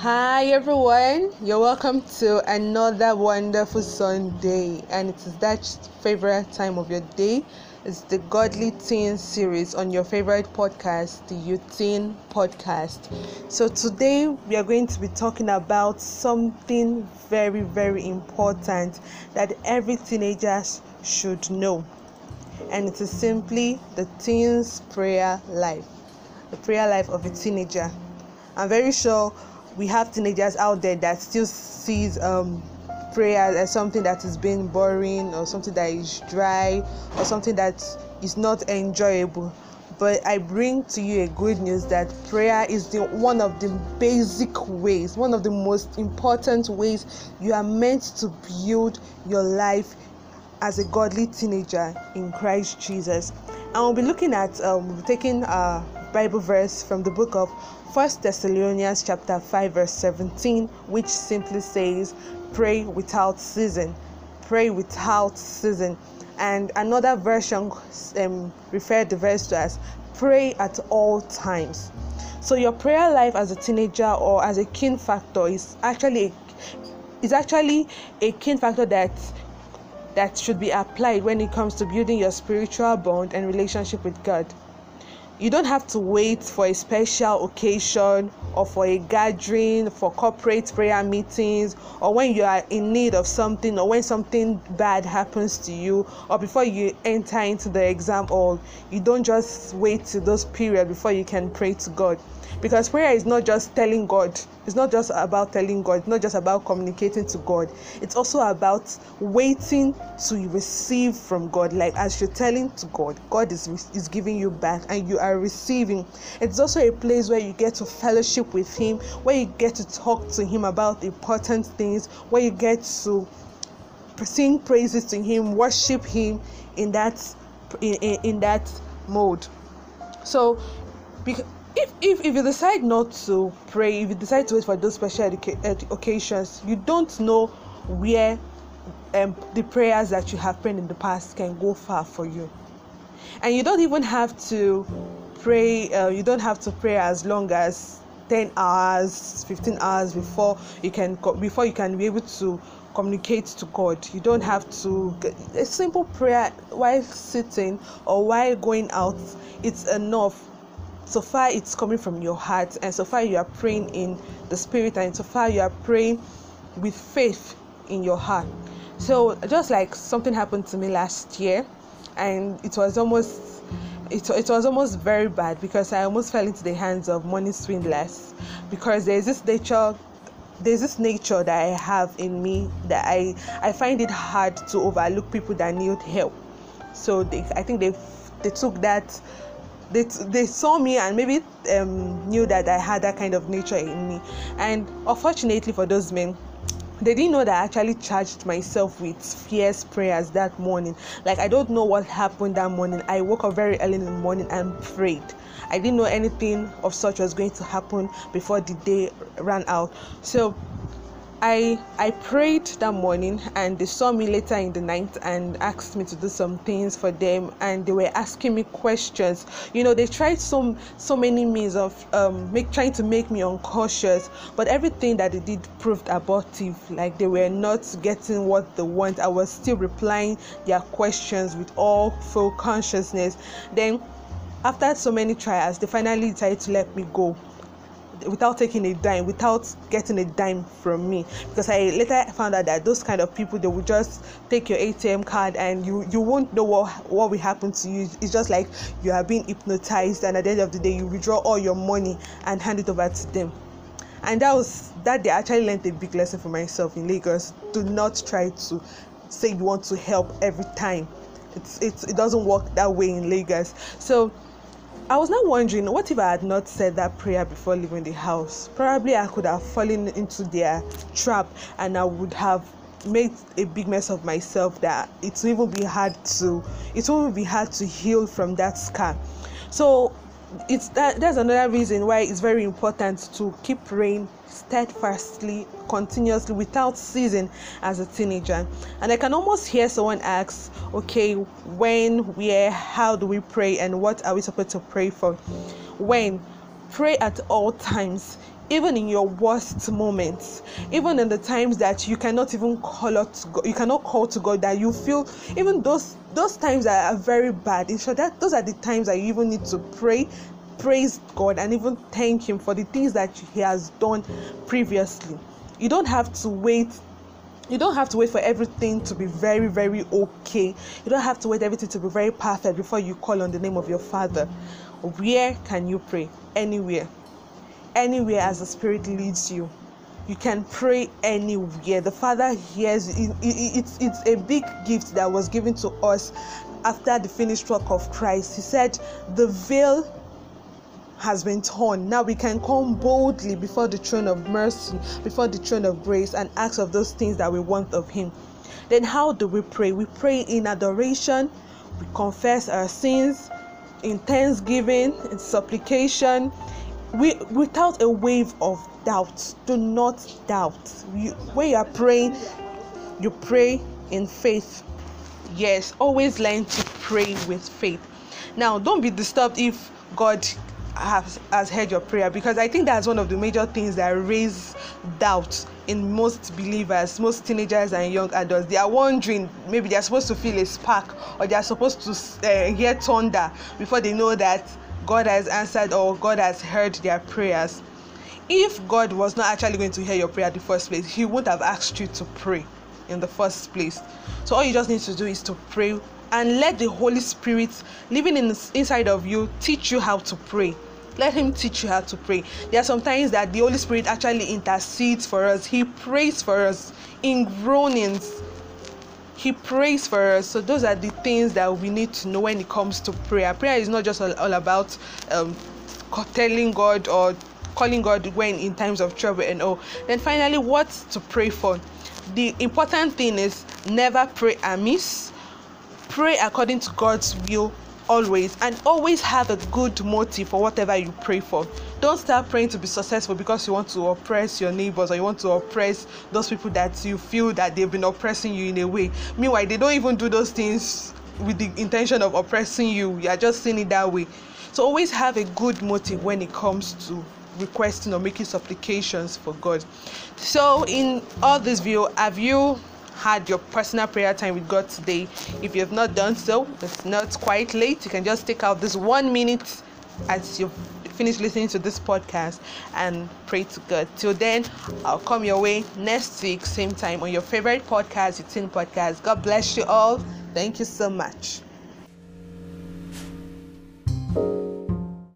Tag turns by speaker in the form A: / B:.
A: Hi everyone, you're welcome to another wonderful Sunday, and it is that favorite time of your day. It's the Godly Teen series on your favorite podcast, the Teen Podcast. So, today we are going to be talking about something very, very important that every teenager should know, and it is simply the teen's prayer life, the prayer life of a teenager. I'm very sure we have teenagers out there that still sees um, prayer as something that is being boring or something that is dry or something that is not enjoyable. But i bring to you a good news that prayer is the one of the basic ways one of the most important ways you are meant to build your life as a godly teenager in christ jesus. And we'll be looking at um, taking a bible verse from the book of First Thessalonians chapter 5 verse 17 which simply says pray without ceasing pray without ceasing. And another version um, referred the verse to as pray at all times. So your prayer life as a teenager or as a kin factor is actually is actually a kin factor that that should be applied when it comes to building your spiritual bond and relationship with God you don't have to wait for a special occasion or for a gathering for corporate prayer meetings or when you are in need of something or when something bad happens to you or before you enter into the exam hall you don't just wait to those periods before you can pray to god. Because prayer is not just telling god. It's not just about telling god. It's not just about communicating to god. It's also about waiting to receive from god. Like as you're telling to god god is is giving you back and you are receiving. It's also a place where you get to fellowship with him where you get to talk to him about important things where you get to sing praises to him worship him in that in, in, in that mode. So if, if if you decide not to pray if you decide to wait for those special educa- occasions you don't know where um, the prayers that you have prayed in the past can go far for you. And you don't even have to pray uh, you don't have to pray as long as 10 hours 15 hours before you can before you can be able to communicate to god. You don't have to a simple prayer while sitting or while going out it's enough. So far it's coming from your heart and so far you are praying in the spirit and so far you are praying with faith in your heart. So just like something happened to me last year and it was almost it, it was almost very bad because i almost fell into the hands of money swindlers because there's this nature there's this nature that i have in me that i i find it hard to overlook people that need help so they, i think they they took that they, they saw me and maybe um, knew that I had that kind of nature in me. And unfortunately for those men, they didn't know that I actually charged myself with fierce prayers that morning. Like, I don't know what happened that morning. I woke up very early in the morning and prayed. I didn't know anything of such was going to happen before the day ran out. So, I I prayed that morning and they saw me later in the night and asked me to do some things for them and they were asking me questions. You know, they tried so so many means of um make trying to make me unconscious, but everything that they did proved abortive. Like they were not getting what they want. I was still replying their questions with all full consciousness. Then after so many trials, they finally decided to let me go without taking a dime without getting a dime from me. Because i later found out that those kind of people they will just take your atm card and you you won't know what what will happen to you. It's just like you are being hypnotized and at the end of the day you withdraw all your money and hand it over to them. And that was that day I actually learned a big lesson for myself in lagos. Do not try to say you want to help every time. It's, it's it doesn't work that way in lagos. So I was now wondering, what if I had not said that prayer before leaving the house? Probably I could have fallen into their trap and I would have made a big mess of myself that it will even be hard to it will be hard to heal from that scar. So it's that that's another reason why it's very important to keep praying steadfastly continuously without ceasing as a teenager. And i can almost hear someone ask okay when where how do we pray and what are we supposed to pray for? When pray at all times even in your worst moments even in the times that you cannot even call out to god you cannot call to god that you feel even those those times that are very bad. So that those are the times that you even need to pray praise god and even thank him for the things that he has done previously. You don't have to wait you don't have to wait for everything to be very very okay. You don't have to wait everything to be very perfect before you call on the name of your father. Where can you pray? Anywhere. Anywhere as the spirit leads you you can pray anywhere the father hears it, it, it's it's a big gift that was given to us after the finished work of christ he said the veil has been torn. Now we can come boldly before the throne of mercy, before the throne of grace, and ask of those things that we want of Him. Then, how do we pray? We pray in adoration, we confess our sins in thanksgiving, in supplication, we, without a wave of doubt. Do not doubt. You, when you are praying, you pray in faith. Yes, always learn to pray with faith. Now, don't be disturbed if God has, has heard your prayer because I think that's one of the major things that raise doubt in most believers, most teenagers and young adults. They are wondering maybe they're supposed to feel a spark or they are supposed to uh, hear thunder before they know that God has answered or God has heard their prayers. If God was not actually going to hear your prayer in the first place, He wouldn't have asked you to pray in the first place. So all you just need to do is to pray and let the Holy Spirit living in, inside of you teach you how to pray. Let Him teach you how to pray. There are some times that the Holy Spirit actually intercedes for us, He prays for us in groanings. He prays for us. So, those are the things that we need to know when it comes to prayer. Prayer is not just all, all about um, telling God or calling God when in times of trouble and all. Then, finally, what to pray for? The important thing is never pray amiss pray according to God's will always and always have a good motive for whatever you pray for. Don't start praying to be successful because you want to oppress your neighbors or you want to oppress those people that you feel that they've been oppressing you in a way. Meanwhile, they don't even do those things with the intention of oppressing you. You are just seeing it that way. So always have a good motive when it comes to requesting or making supplications for God. So in all this view, have you had your personal prayer time with God today. If you have not done so, it's not quite late. You can just take out this one minute as you finish listening to this podcast and pray to God. Till then, I'll come your way next week, same time on your favorite podcast, your teen podcast. God bless you all. Thank you so much.